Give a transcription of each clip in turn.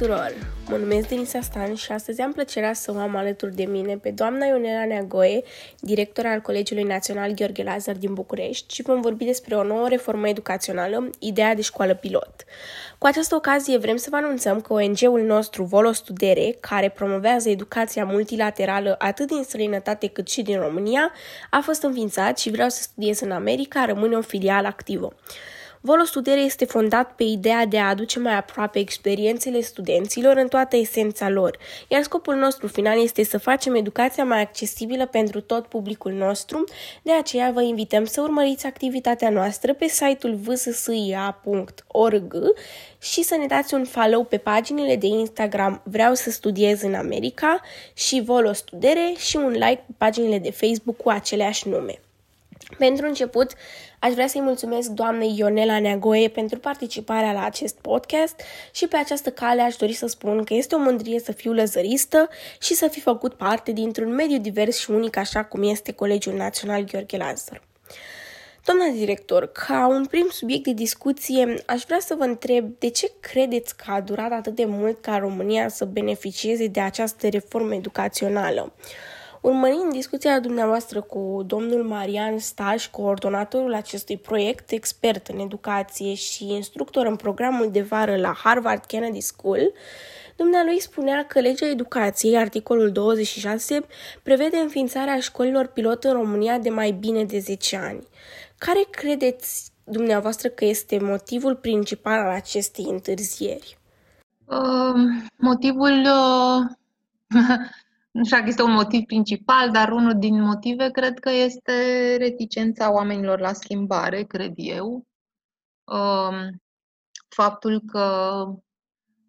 tuturor! Mă numesc Denisa Stan și astăzi am plăcerea să o am alături de mine pe doamna Ionela Neagoe, director al Colegiului Național Gheorghe Lazar din București și vom vorbi despre o nouă reformă educațională, ideea de școală pilot. Cu această ocazie vrem să vă anunțăm că ONG-ul nostru Volo Studere, care promovează educația multilaterală atât din străinătate cât și din România, a fost înființat și vreau să studiez în America, rămâne o filială activă. Volo Studere este fondat pe ideea de a aduce mai aproape experiențele studenților în toată esența lor, iar scopul nostru final este să facem educația mai accesibilă pentru tot publicul nostru, de aceea vă invităm să urmăriți activitatea noastră pe site-ul vssia.org și să ne dați un follow pe paginile de Instagram Vreau să studiez în America și Volo Studere și un like pe paginile de Facebook cu aceleași nume. Pentru început, aș vrea să-i mulțumesc doamnei Ionela Neagoe pentru participarea la acest podcast și pe această cale aș dori să spun că este o mândrie să fiu lăzăristă și să fi făcut parte dintr-un mediu divers și unic așa cum este Colegiul Național Gheorghe Lazar. Doamna director, ca un prim subiect de discuție, aș vrea să vă întreb de ce credeți că a durat atât de mult ca România să beneficieze de această reformă educațională? Urmărind discuția dumneavoastră cu domnul Marian Staș, coordonatorul acestui proiect, expert în educație și instructor în programul de vară la Harvard Kennedy School, Dumnealui spunea că legea educației, articolul 26, prevede înființarea școlilor pilot în România de mai bine de 10 ani. Care credeți dumneavoastră că este motivul principal al acestei întârzieri? Uh, motivul uh, Nu știu dacă este un motiv principal, dar unul din motive cred că este reticența oamenilor la schimbare, cred eu. Um, faptul că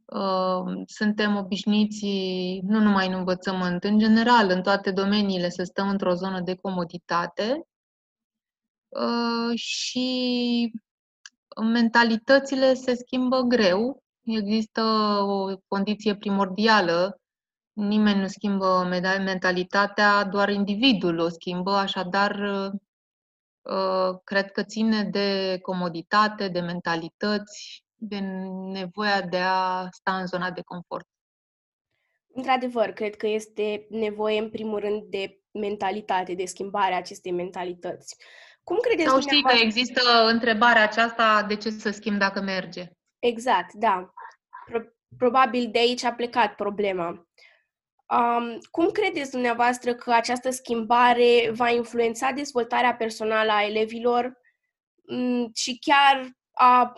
um, suntem obișnuiți, nu numai în învățământ, în general, în toate domeniile, să stăm într-o zonă de comoditate uh, și mentalitățile se schimbă greu. Există o condiție primordială Nimeni nu schimbă mentalitatea, doar individul o schimbă, așadar uh, cred că ține de comoditate, de mentalități, de nevoia de a sta în zona de confort. Într-adevăr, cred că este nevoie, în primul rând, de mentalitate, de schimbarea acestei mentalități. Cum credeți Sau știi că există întrebarea aceasta, de ce să schimb dacă merge? Exact, da. Probabil de aici a plecat problema. Um, cum credeți dumneavoastră că această schimbare va influența dezvoltarea personală a elevilor um, și chiar a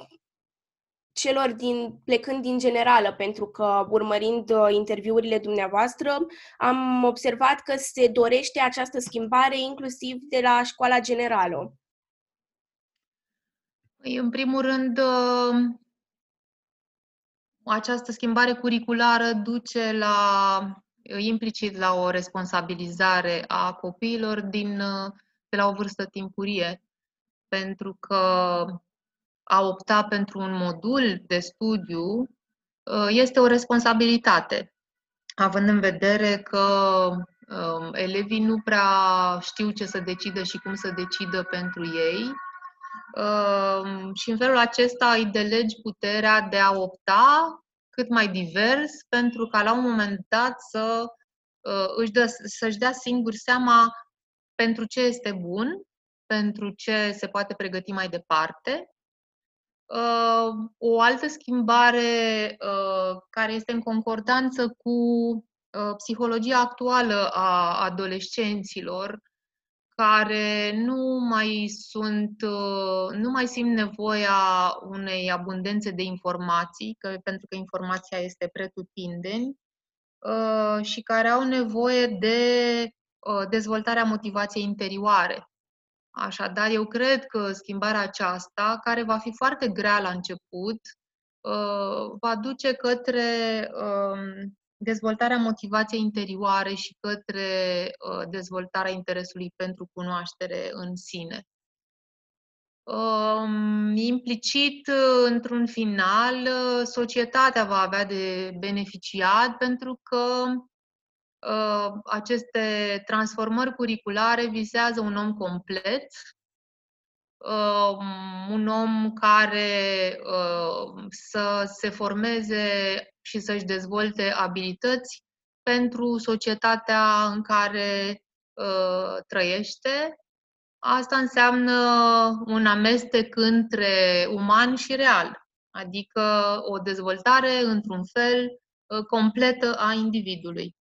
celor din, plecând din generală, pentru că urmărind uh, interviurile dumneavoastră, am observat că se dorește această schimbare inclusiv de la școala generală. Păi, în primul rând, uh, această schimbare curriculară duce la implicit la o responsabilizare a copiilor din, de la o vârstă timpurie, pentru că a opta pentru un modul de studiu este o responsabilitate, având în vedere că um, elevii nu prea știu ce să decidă și cum să decidă pentru ei. Um, și în felul acesta îi delegi puterea de a opta cât mai divers, pentru ca la un moment dat să uh, își dă, să-și dea singur seama pentru ce este bun, pentru ce se poate pregăti mai departe. Uh, o altă schimbare uh, care este în concordanță cu psihologia actuală a adolescenților care nu mai sunt, uh, nu mai simt nevoia unei abundențe de informații, că, pentru că informația este pretutindeni, uh, și care au nevoie de uh, dezvoltarea motivației interioare. Așadar, eu cred că schimbarea aceasta, care va fi foarte grea la început, va duce către um, dezvoltarea motivației interioare și către uh, dezvoltarea interesului pentru cunoaștere în sine. Um, implicit, uh, într-un final, uh, societatea va avea de beneficiat pentru că aceste transformări curriculare vizează un om complet, uh, un om care uh, să se formeze și să-și dezvolte abilități pentru societatea în care uh, trăiește. Asta înseamnă un amestec între uman și real, adică o dezvoltare într-un fel uh, completă a individului.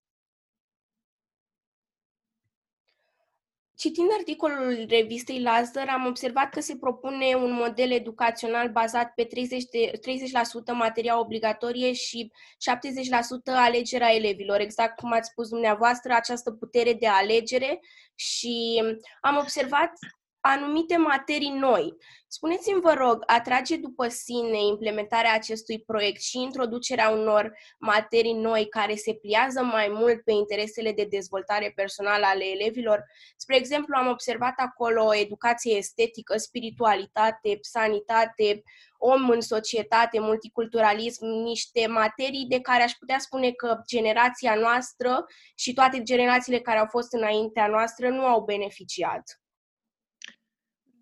Citind articolul revistei Lazar, am observat că se propune un model educațional bazat pe 30%, de, 30% materia obligatorie și 70% alegerea elevilor, exact cum ați spus dumneavoastră, această putere de alegere și am observat anumite materii noi. Spuneți-mi, vă rog, atrage după sine implementarea acestui proiect și introducerea unor materii noi care se pliază mai mult pe interesele de dezvoltare personală ale elevilor? Spre exemplu, am observat acolo educație estetică, spiritualitate, sanitate, om în societate, multiculturalism, niște materii de care aș putea spune că generația noastră și toate generațiile care au fost înaintea noastră nu au beneficiat.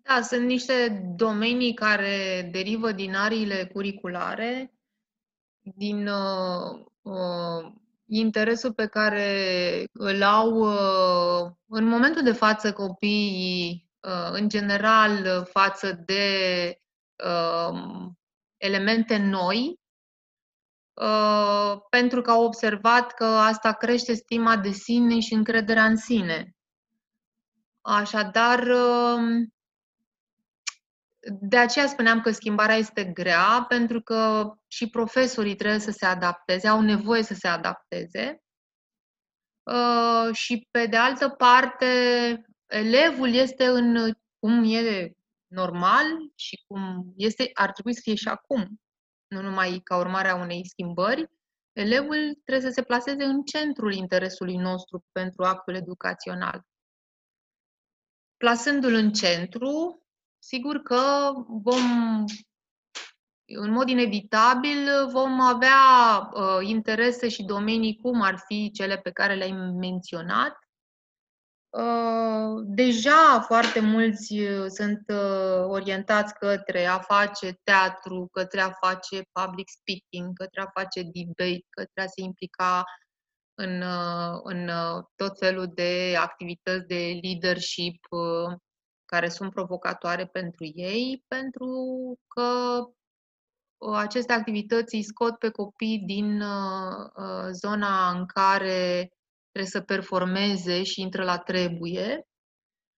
Da, sunt niște domenii care derivă din ariile curriculare, din uh, uh, interesul pe care îl au uh, în momentul de față copiii, uh, în general, față de uh, elemente noi, uh, pentru că au observat că asta crește stima de sine și încrederea în sine. Așadar, uh, de aceea spuneam că schimbarea este grea, pentru că și profesorii trebuie să se adapteze, au nevoie să se adapteze. Uh, și pe de altă parte, elevul este în cum e normal și cum este, ar trebui să fie și acum, nu numai ca urmare a unei schimbări, elevul trebuie să se plaseze în centrul interesului nostru pentru actul educațional. Plasându-l în centru, sigur că vom, în mod inevitabil, vom avea uh, interese și domenii cum ar fi cele pe care le-ai menționat. Uh, deja foarte mulți uh, sunt uh, orientați către a face teatru, către a face public speaking, către a face debate, către a se implica în, uh, în uh, tot felul de activități de leadership care sunt provocatoare pentru ei, pentru că uh, aceste activități îi scot pe copii din uh, uh, zona în care trebuie să performeze și intră la trebuie,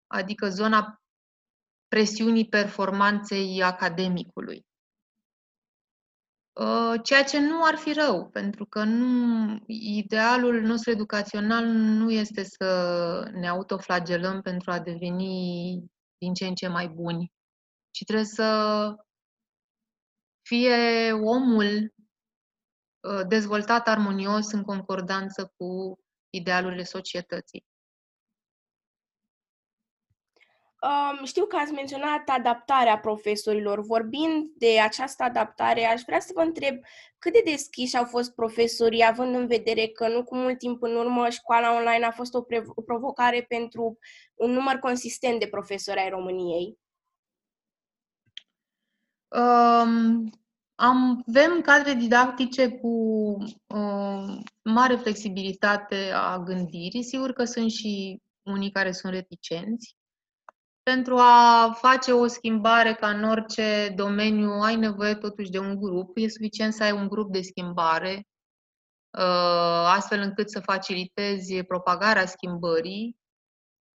adică zona presiunii performanței academicului. Ceea ce nu ar fi rău, pentru că nu, idealul nostru educațional nu este să ne autoflagelăm pentru a deveni din ce în ce mai buni, ci trebuie să fie omul uh, dezvoltat armonios în concordanță cu idealurile societății. Um, știu că ați menționat adaptarea profesorilor. Vorbind de această adaptare, aș vrea să vă întreb cât de deschiși au fost profesorii, având în vedere că nu cu mult timp în urmă școala online a fost o, pre- o provocare pentru un număr consistent de profesori ai României. Um, avem cadre didactice cu um, mare flexibilitate a gândirii. Sigur că sunt și unii care sunt reticenți, pentru a face o schimbare ca în orice domeniu, ai nevoie totuși de un grup. E suficient să ai un grup de schimbare, uh, astfel încât să facilitezi propagarea schimbării.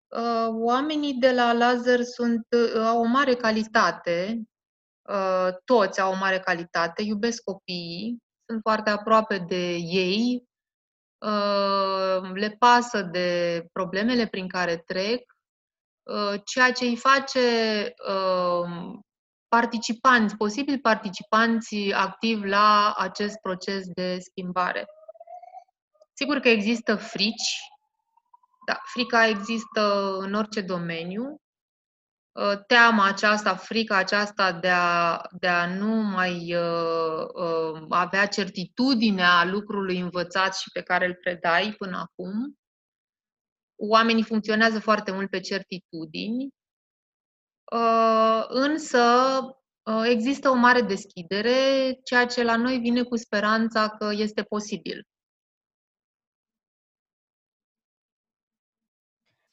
Uh, oamenii de la Laser sunt, uh, au o mare calitate, toți au o mare calitate, iubesc copiii, sunt foarte aproape de ei, le pasă de problemele prin care trec, Uh, ceea ce îi face uh, participanți, posibil participanți activi la acest proces de schimbare. Sigur că există frici, da, frica există în orice domeniu, uh, teama aceasta, frica aceasta de a, de a nu mai uh, uh, avea certitudinea lucrului învățat și pe care îl predai până acum, oamenii funcționează foarte mult pe certitudini. Uh, însă uh, există o mare deschidere, ceea ce la noi vine cu speranța că este posibil.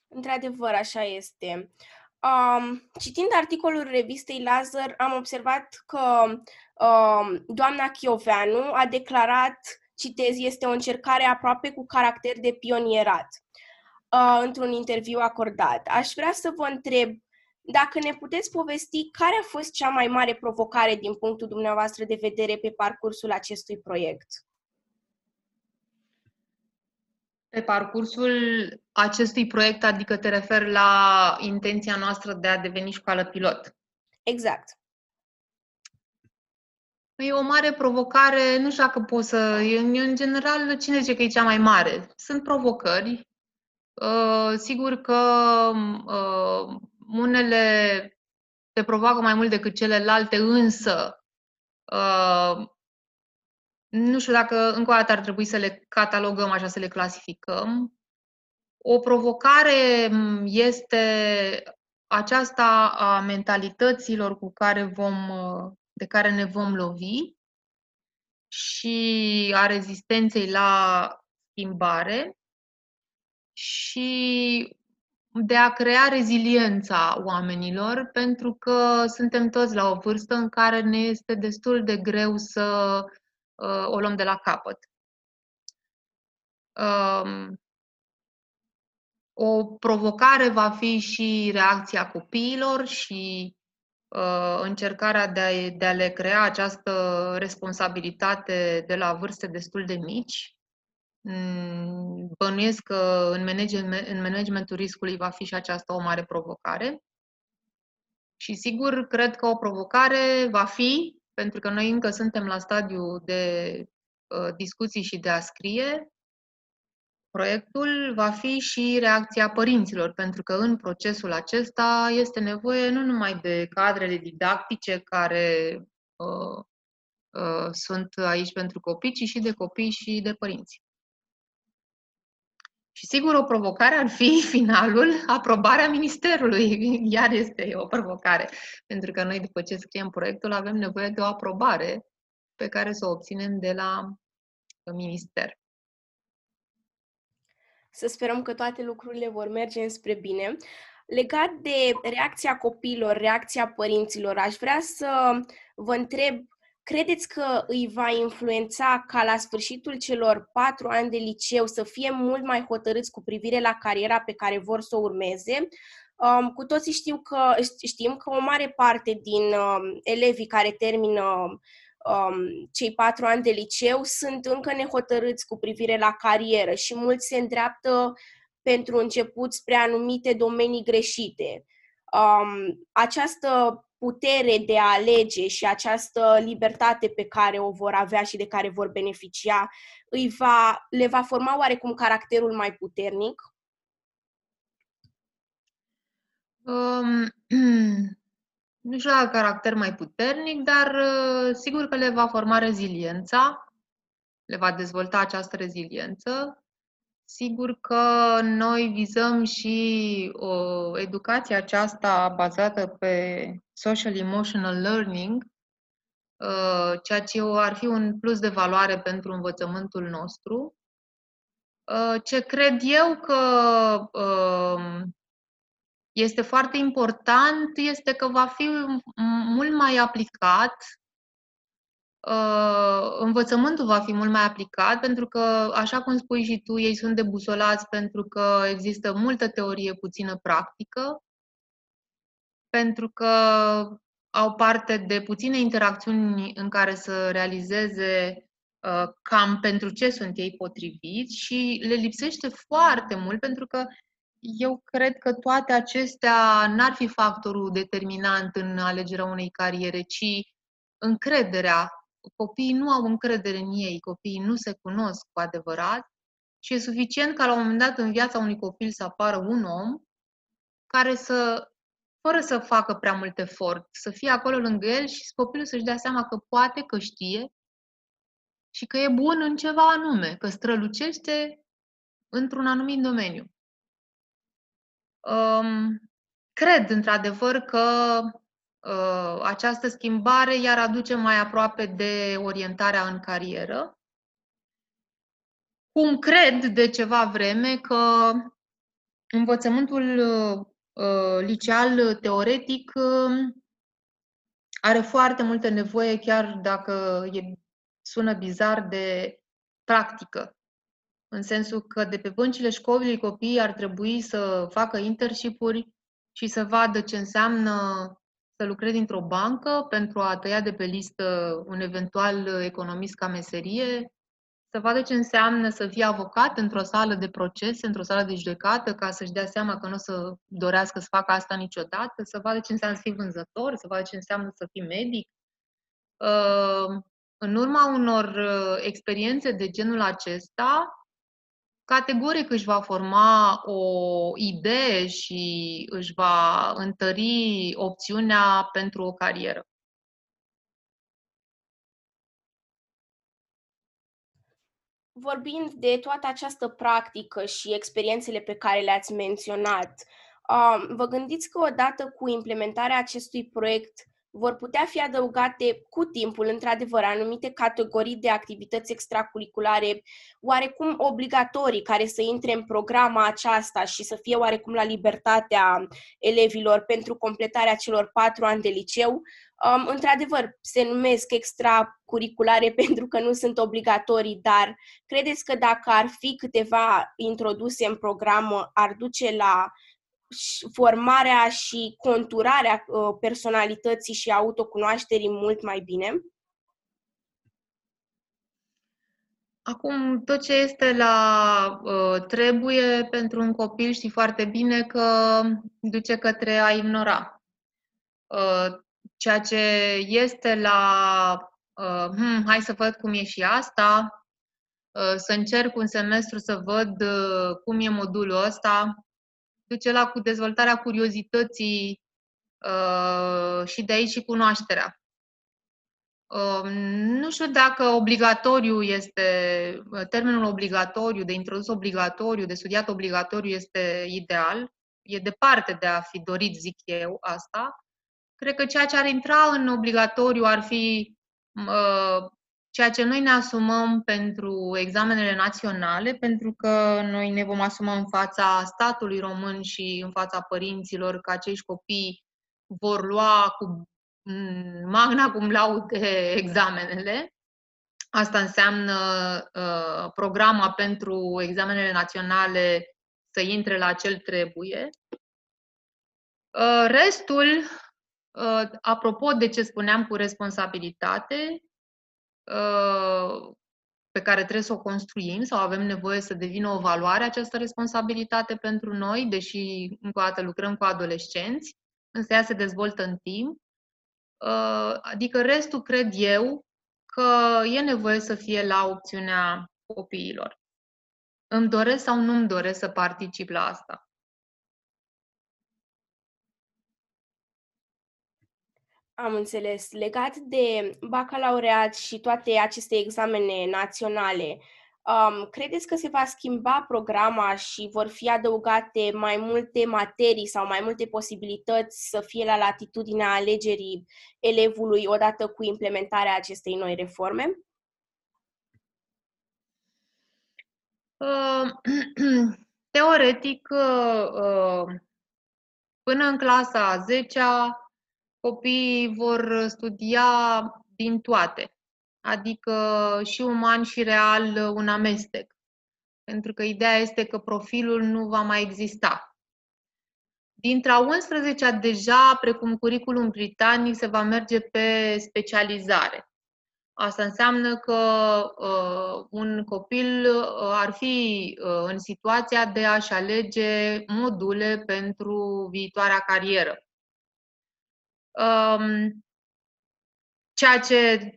Într-adevăr, așa este. Um, citind articolul revistei Lazar, am observat că um, doamna Chioveanu a declarat, citez, este o încercare aproape cu caracter de pionierat uh, într-un interviu acordat. Aș vrea să vă întreb dacă ne puteți povesti care a fost cea mai mare provocare din punctul dumneavoastră de vedere pe parcursul acestui proiect. Pe parcursul acestui proiect, adică te refer la intenția noastră de a deveni școală pilot. Exact. E o mare provocare, nu știu dacă pot să... În general, cine zice că e cea mai mare? Sunt provocări. Uh, sigur că uh, unele te provoacă mai mult decât celelalte, însă uh, nu știu dacă încă o dată ar trebui să le catalogăm așa, să le clasificăm. O provocare este aceasta a mentalităților cu care vom, de care ne vom lovi și a rezistenței la schimbare și de a crea reziliența oamenilor, pentru că suntem toți la o vârstă în care ne este destul de greu să uh, o luăm de la capăt. Um, o provocare va fi și reacția copiilor și uh, încercarea de a, de a le crea această responsabilitate de la vârste destul de mici. Mm, bănuiesc că în, management, în managementul riscului va fi și aceasta o mare provocare. Și sigur, cred că o provocare va fi, pentru că noi încă suntem la stadiu de uh, discuții și de a scrie, proiectul va fi și reacția părinților, pentru că în procesul acesta este nevoie nu numai de cadrele didactice care uh, uh, sunt aici pentru copii, ci și de copii și de părinți. Și sigur, o provocare ar fi finalul, aprobarea ministerului. Iar este o provocare. Pentru că noi, după ce scriem proiectul, avem nevoie de o aprobare pe care să o obținem de la minister. Să sperăm că toate lucrurile vor merge înspre bine. Legat de reacția copiilor, reacția părinților, aș vrea să vă întreb Credeți că îi va influența ca la sfârșitul celor patru ani de liceu să fie mult mai hotărâți cu privire la cariera pe care vor să o urmeze? Um, cu toții știu că, știm că o mare parte din um, elevii care termină um, cei patru ani de liceu sunt încă nehotărâți cu privire la carieră și mulți se îndreaptă pentru început spre anumite domenii greșite. Um, această putere de a alege și această libertate pe care o vor avea și de care vor beneficia, îi va, le va forma oarecum caracterul mai puternic? Um, nu știu la caracter mai puternic, dar uh, sigur că le va forma reziliența, le va dezvolta această reziliență Sigur că noi vizăm și o educație aceasta bazată pe social emotional learning, uh, ceea ce ar fi un plus de valoare pentru învățământul nostru. Uh, ce cred eu că um, este foarte important este că va fi mult mai aplicat uh, învățământul va fi mult mai aplicat, pentru că, așa cum spui și tu, ei sunt debusolați pentru că există multă teorie, puțină practică, pentru că au parte de puține interacțiuni în care să realizeze uh, cam pentru ce sunt ei potriviți și le lipsește foarte mult pentru că eu cred că toate acestea n-ar fi factorul determinant în alegerea unei cariere, ci încrederea copiii nu au încredere în ei, copiii nu se cunosc cu adevărat și e suficient ca la un moment dat în viața unui copil să apară un om care să, fără să facă prea mult efort, să fie acolo lângă el și copilul să-și dea seama că poate, că știe și că e bun în ceva anume, că strălucește într-un anumit domeniu. Um, cred într-adevăr că uh, această schimbare iar aduce mai aproape de orientarea în carieră. Cum cred de ceva vreme că învățământul uh, liceal teoretic uh, are foarte multă nevoie, chiar dacă e, sună bizar, de practică. În sensul că de pe băncile școlii copiii ar trebui să facă internship-uri și să vadă ce înseamnă să lucrezi într-o bancă pentru a tăia de pe listă un eventual economist ca meserie, să vadă ce înseamnă să fie avocat într-o sală de proces, într-o sală de judecată, ca să-și dea seama că nu o să dorească să facă asta niciodată, să vadă ce înseamnă să fii vânzător, să vadă ce înseamnă să fii medic. Uh, în urma unor uh, experiențe de genul acesta, categoric își va forma o idee și își va întări opțiunea pentru o carieră. Vorbind de toată această practică și experiențele pe care le-ați menționat, um, vă gândiți că odată cu implementarea acestui proiect vor putea fi adăugate cu timpul, într-adevăr, anumite categorii de activități extracurriculare oarecum obligatorii care să intre în programa aceasta și să fie oarecum la libertatea elevilor pentru completarea celor patru ani de liceu. Um, într-adevăr, se numesc extracurriculare pentru că nu sunt obligatorii, dar credeți că dacă ar fi câteva introduse în programă, ar duce la formarea și conturarea uh, personalității și autocunoașterii mult mai bine? Acum, tot ce este la uh, trebuie pentru un copil știi foarte bine că duce către a ignora. Uh, ceea ce este la uh, hmm, hai să văd cum e și asta, uh, să încerc un semestru să văd uh, cum e modulul ăsta, duce la cu dezvoltarea curiozității uh, și de aici și cunoașterea. Uh, nu știu dacă obligatoriu este, termenul obligatoriu, de introdus obligatoriu, de studiat obligatoriu este ideal. E departe de a fi dorit, zic eu, asta. Cred că ceea ce ar intra în obligatoriu ar fi uh, ceea ce noi ne asumăm pentru examenele naționale, pentru că noi ne vom asuma în fața statului român și în fața părinților că acești copii vor lua cu magna cum laude examenele. Asta înseamnă uh, programa pentru examenele naționale să intre la cel trebuie. Uh, restul, uh, apropo de ce spuneam cu responsabilitate, pe care trebuie să o construim sau avem nevoie să devină o valoare această responsabilitate pentru noi, deși încă o dată lucrăm cu adolescenți, însă ea se dezvoltă în timp. Uh, adică restul cred eu că e nevoie să fie la opțiunea copiilor. Îmi doresc sau nu îmi doresc să particip la asta. Am înțeles. Legat de bacalaureat și toate aceste examene naționale, um, credeți că se va schimba programa și vor fi adăugate mai multe materii sau mai multe posibilități să fie la latitudinea alegerii elevului odată cu implementarea acestei noi reforme? Uh, teoretic, uh, uh, până în clasa a 10-a, copiii vor studia din toate, adică și uman și real un amestec. Pentru că ideea este că profilul nu va mai exista. Dintre a 11 deja, precum curriculum britanic, se va merge pe specializare. Asta înseamnă că uh, un copil uh, ar fi uh, în situația de a-și alege module pentru viitoarea carieră. Um, ceea ce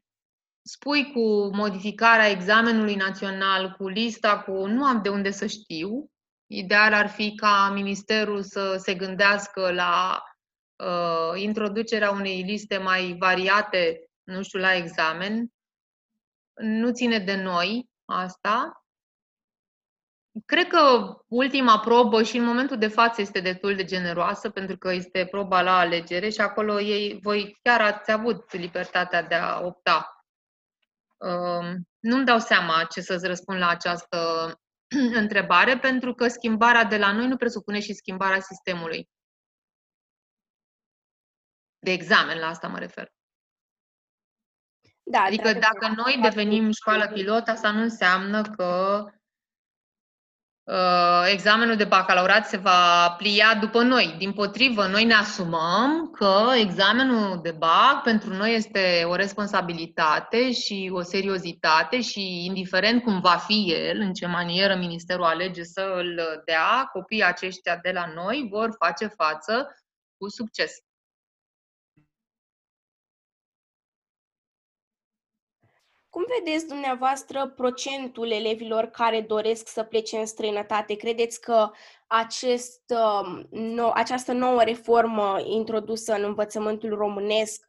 spui cu modificarea examenului național, cu lista, cu nu am de unde să știu. Ideal ar fi ca ministerul să se gândească la uh, introducerea unei liste mai variate, nu știu, la examen. Nu ține de noi asta, Cred că ultima probă și în momentul de față este destul de generoasă pentru că este proba la alegere și acolo ei, voi chiar ați avut libertatea de a opta. Um, nu-mi dau seama ce să-ți răspund la această întrebare pentru că schimbarea de la noi nu presupune și schimbarea sistemului. De examen, la asta mă refer. Da, adică dacă noi devenim școală pilot, asta nu înseamnă că Uh, examenul de bacalaureat se va plia după noi. Din potrivă, noi ne asumăm că examenul de bac pentru noi este o responsabilitate și o seriozitate și indiferent cum va fi el, în ce manieră ministerul alege să îl dea, copiii aceștia de la noi vor face față cu succes. Cum vedeți dumneavoastră procentul elevilor care doresc să plece în străinătate? Credeți că acest, um, nou, această nouă reformă introdusă în învățământul românesc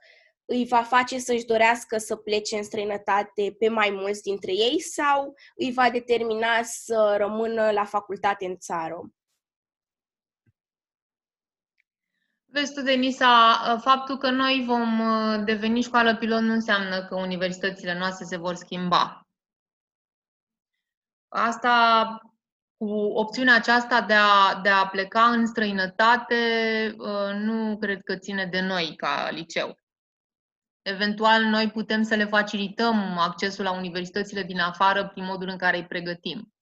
îi va face să-și dorească să plece în străinătate pe mai mulți dintre ei sau îi va determina să rămână la facultate în țară? Vezi tu, Denisa, ă, faptul că noi vom ă, deveni școală pilot nu înseamnă că universitățile noastre se vor schimba. Asta, cu opțiunea aceasta de a, de a pleca în străinătate, ă, nu cred că ține de noi ca liceu. Eventual, noi putem să le facilităm accesul la universitățile din afară prin modul în care îi pregătim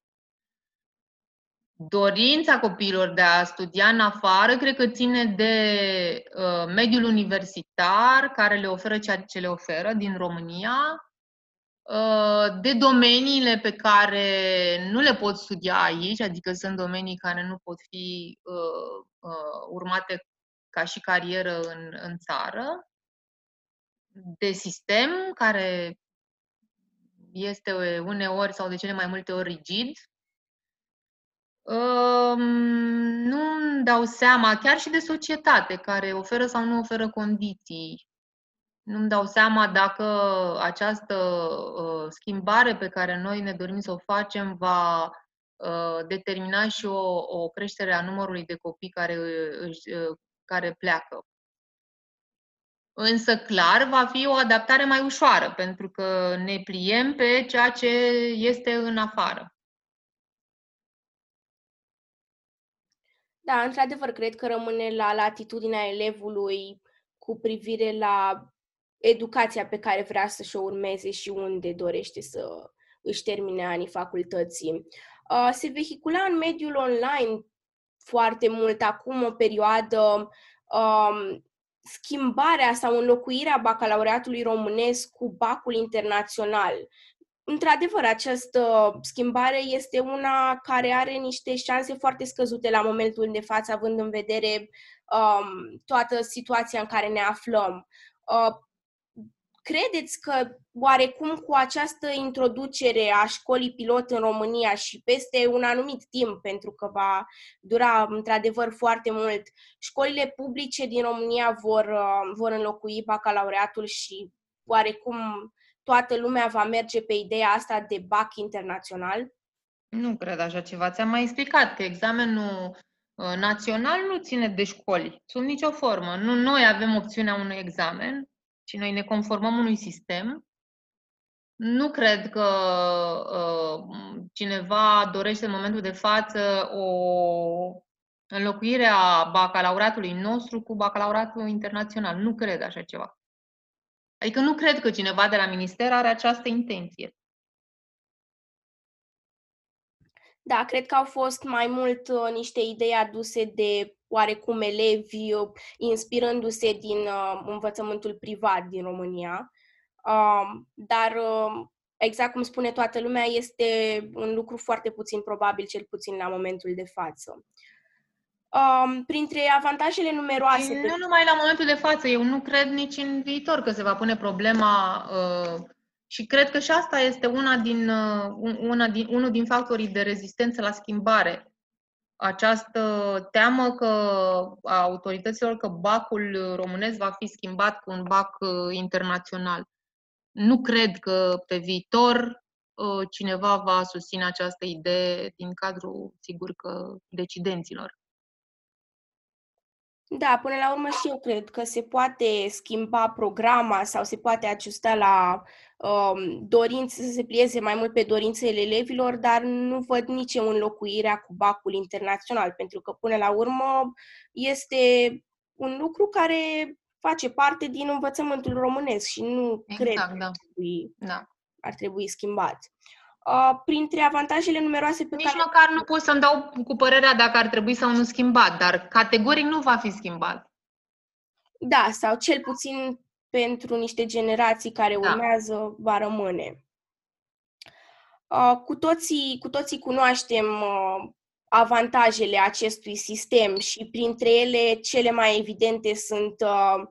dorința copiilor de a studia în afară, cred că ține de uh, mediul universitar care le oferă ceea ce le oferă din România, uh, de domeniile pe care nu le pot studia aici, adică sunt domenii care nu pot fi uh, uh, urmate ca și carieră în, în țară, de sistem care este uneori sau de cele mai multe ori rigid, nu îmi dau seama, chiar și de societate, care oferă sau nu oferă condiții. Nu îmi dau seama dacă această uh, schimbare pe care noi ne dorim să o facem va uh, determina și o, o creștere a numărului de copii care, își, uh, care pleacă. Însă, clar, va fi o adaptare mai ușoară, pentru că ne pliem pe ceea ce este în afară. Da, într-adevăr, cred că rămâne la latitudinea elevului cu privire la educația pe care vrea să-și o urmeze și unde dorește să își termine anii facultății. Uh, se vehicula în mediul online foarte mult acum o perioadă um, schimbarea sau înlocuirea bacalaureatului românesc cu bacul internațional într-adevăr, această schimbare este una care are niște șanse foarte scăzute la momentul de față, având în vedere um, toată situația în care ne aflăm. Uh, credeți că oarecum cu această introducere a școlii pilot în România și peste un anumit timp, pentru că va dura într-adevăr foarte mult, școlile publice din România vor, uh, vor înlocui bacalaureatul și oarecum toată lumea va merge pe ideea asta de BAC internațional? Nu cred așa ceva. Ți-am mai explicat că examenul uh, național nu ține de școli, sub nicio formă. Nu noi avem opțiunea unui examen, ci noi ne conformăm unui sistem. Nu cred că uh, cineva dorește în momentul de față o înlocuire a bacalaureatului nostru cu bacalaureatul internațional. Nu cred așa ceva. Adică nu cred că cineva de la minister are această intenție. Da, cred că au fost mai mult uh, niște idei aduse de oarecum elevi, uh, inspirându-se din uh, învățământul privat din România. Uh, dar, uh, exact cum spune toată lumea, este un lucru foarte puțin probabil, cel puțin la momentul de față um, printre avantajele numeroase. Nu numai la momentul de față, eu nu cred nici în viitor că se va pune problema uh, și cred că și asta este una din, uh, una din, unul din factorii de rezistență la schimbare. Această teamă că a autorităților că bacul românesc va fi schimbat cu un bac uh, internațional. Nu cred că pe viitor uh, cineva va susține această idee din cadrul, sigur că, decidenților. Da, până la urmă și eu cred că se poate schimba programa sau se poate ajusta la um, dorințe, să se plieze mai mult pe dorințele elevilor, dar nu văd nici eu înlocuirea cu bacul internațional, pentru că până la urmă este un lucru care face parte din învățământul românesc și nu exact, cred că da. ar, trebui, da. ar trebui schimbat. Uh, printre avantajele numeroase pe Nici care... măcar nu pot să-mi dau cu părerea dacă ar trebui sau nu schimbat, dar categoric nu va fi schimbat. Da, sau cel puțin pentru niște generații care da. urmează va rămâne. Uh, cu, toții, cu toții cunoaștem uh, avantajele acestui sistem și printre ele cele mai evidente sunt uh,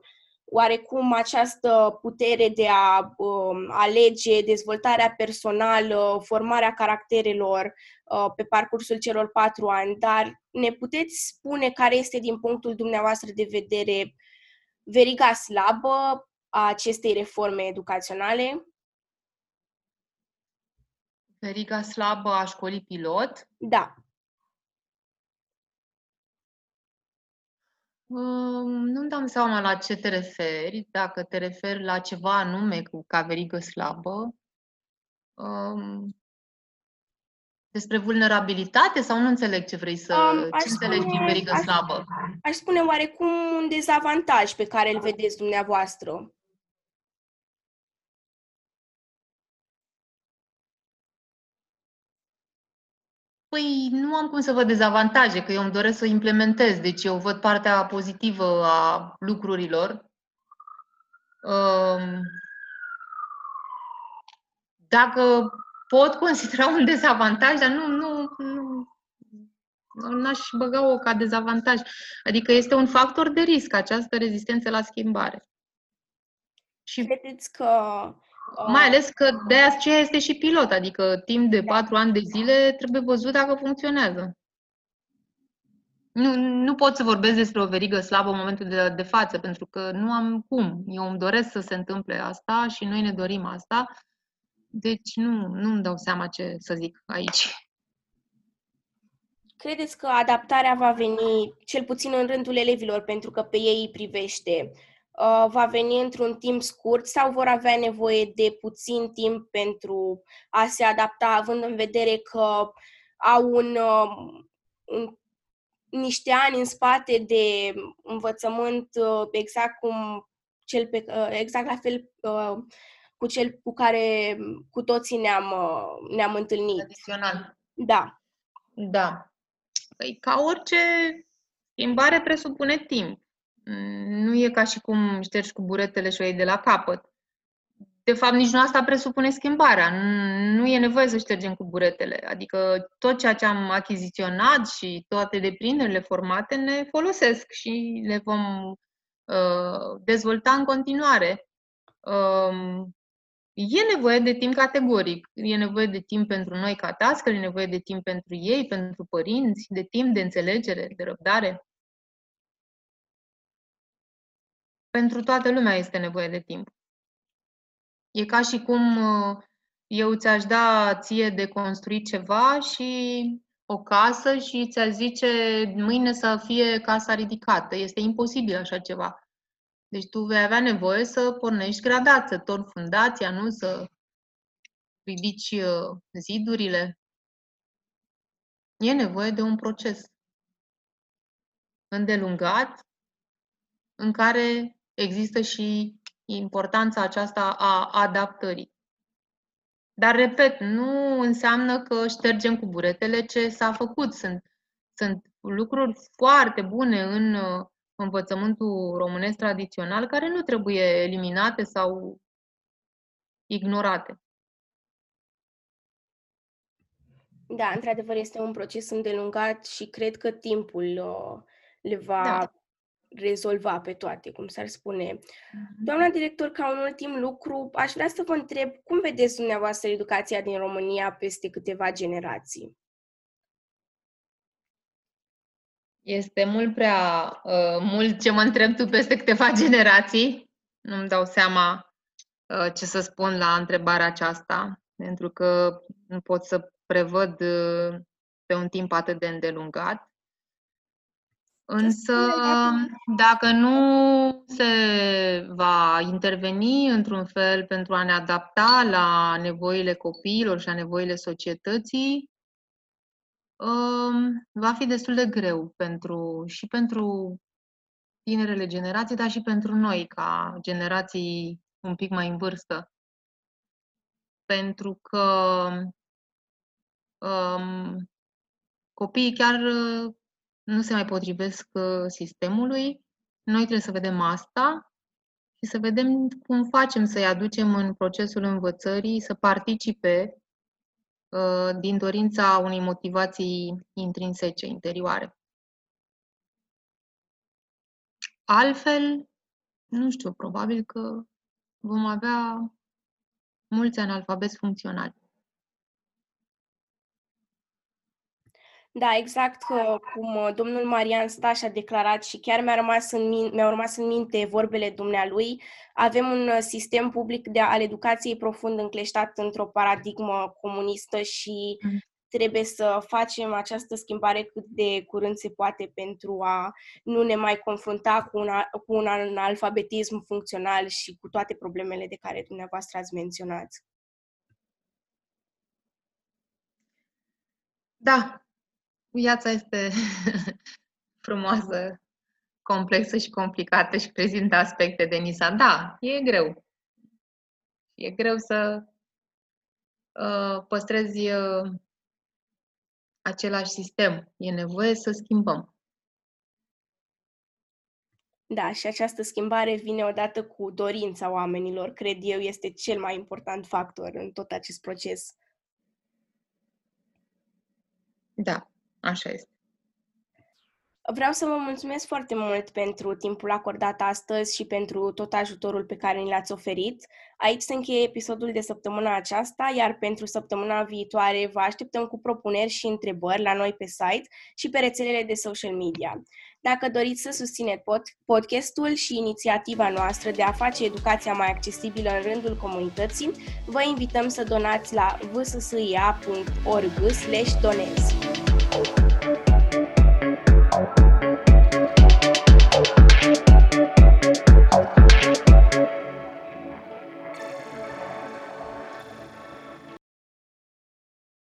oarecum această putere de a uh, alege dezvoltarea personală, formarea caracterelor uh, pe parcursul celor patru ani, dar ne puteți spune care este din punctul dumneavoastră de vedere veriga slabă a acestei reforme educaționale? Veriga slabă a școlii pilot? Da. Nu-mi dau seama la ce te referi, dacă te referi la ceva anume cu ca verigă slabă. Despre vulnerabilitate sau nu înțeleg ce vrei să... Um, ce înțelegi spune, verigă aș, slabă? Aș spune oarecum un dezavantaj pe care îl vedeți dumneavoastră. Păi nu am cum să văd dezavantaje, că eu îmi doresc să o implementez. Deci eu văd partea pozitivă a lucrurilor. Dacă pot considera un dezavantaj, dar nu, nu, nu, nu aș băga-o ca dezavantaj. Adică este un factor de risc, această rezistență la schimbare. Și credeți că mai ales că de aceea este și pilot, adică timp de da. patru ani de zile trebuie văzut dacă funcționează. Nu, nu pot să vorbesc despre o verigă slabă în momentul de, de față, pentru că nu am cum. Eu îmi doresc să se întâmple asta și noi ne dorim asta. Deci nu, nu îmi dau seama ce să zic aici. Credeți că adaptarea va veni, cel puțin în rândul elevilor, pentru că pe ei îi privește, Uh, va veni într-un timp scurt sau vor avea nevoie de puțin timp pentru a se adapta, având în vedere că au un, uh, un niște ani în spate de învățământ uh, exact cum cel pe, exact la fel cu cel cu care cu toții ne-am, ne-am întâlnit. Tradițional. Da. Da. Păi ca orice schimbare presupune timp. Nu e ca și cum ștergi cu buretele și o iei de la capăt. De fapt, nici nu asta presupune schimbarea. Nu e nevoie să ștergem cu buretele. Adică tot ceea ce am achiziționat și toate deprinderile formate ne folosesc și le vom uh, dezvolta în continuare. Uh, E nevoie de timp categoric. E nevoie de timp pentru noi ca tască, e nevoie de timp pentru ei, pentru părinți, de timp de înțelegere, de răbdare. Pentru toată lumea este nevoie de timp. E ca și cum uh, eu ți-aș da ție de construit ceva și o casă și ți-aș zice mâine să fie casa ridicată. Este imposibil așa ceva. Deci tu vei avea nevoie să pornești gradat, să torni fundația, nu să ridici uh, zidurile. E nevoie de un proces îndelungat în care există și importanța aceasta a adaptării. Dar, repet, nu înseamnă că ștergem cu buretele ce s-a făcut. Sunt, sunt lucruri foarte bune în uh, învățământul românesc tradițional care nu trebuie eliminate sau ignorate. Da, într-adevăr este un proces îndelungat și cred că timpul uh, le va da rezolva pe toate, cum s-ar spune. Mm-hmm. Doamna director, ca un ultim lucru, aș vrea să vă întreb cum vedeți dumneavoastră educația din România peste câteva generații? Este mult prea uh, mult ce mă întreb tu peste câteva generații. Nu-mi dau seama uh, ce să spun la întrebarea aceasta. pentru că nu pot să prevăd uh, pe un timp atât de îndelungat. Însă, dacă nu se va interveni într-un fel pentru a ne adapta la nevoile copiilor și la nevoile societății, um, va fi destul de greu pentru, și pentru tinerele generații, dar și pentru noi, ca generații un pic mai în vârstă. Pentru că um, copiii chiar uh, nu se mai potrivesc uh, sistemului. Noi trebuie să vedem asta și să vedem cum facem să-i aducem în procesul învățării, să participe uh, din dorința unei motivații intrinsece, interioare. Altfel, nu știu, probabil că vom avea mulți analfabeti funcționali. Da, exact cum uh, domnul Marian Staș a declarat și chiar mi-a rămas în minte, mi-au rămas în minte vorbele dumnealui. Avem un uh, sistem public de al educației profund încleștat într-o paradigmă comunistă și mm. trebuie să facem această schimbare cât de curând se poate pentru a nu ne mai confrunta cu un, cu un analfabetism funcțional și cu toate problemele de care dumneavoastră ați menționat. Da, Viața este frumoasă, complexă și complicată și prezintă aspecte de Nisa. Da, e greu. E greu să uh, păstrezi uh, același sistem. E nevoie să schimbăm. Da, și această schimbare vine odată cu dorința oamenilor, cred eu, este cel mai important factor în tot acest proces. Da, Așa este. Vreau să vă mulțumesc foarte mult pentru timpul acordat astăzi și pentru tot ajutorul pe care ni l-ați oferit. Aici se încheie episodul de săptămâna aceasta, iar pentru săptămâna viitoare vă așteptăm cu propuneri și întrebări la noi pe site și pe rețelele de social media. Dacă doriți să susțineți podcastul și inițiativa noastră de a face educația mai accesibilă în rândul comunității, vă invităm să donați la vssia.org/donezi.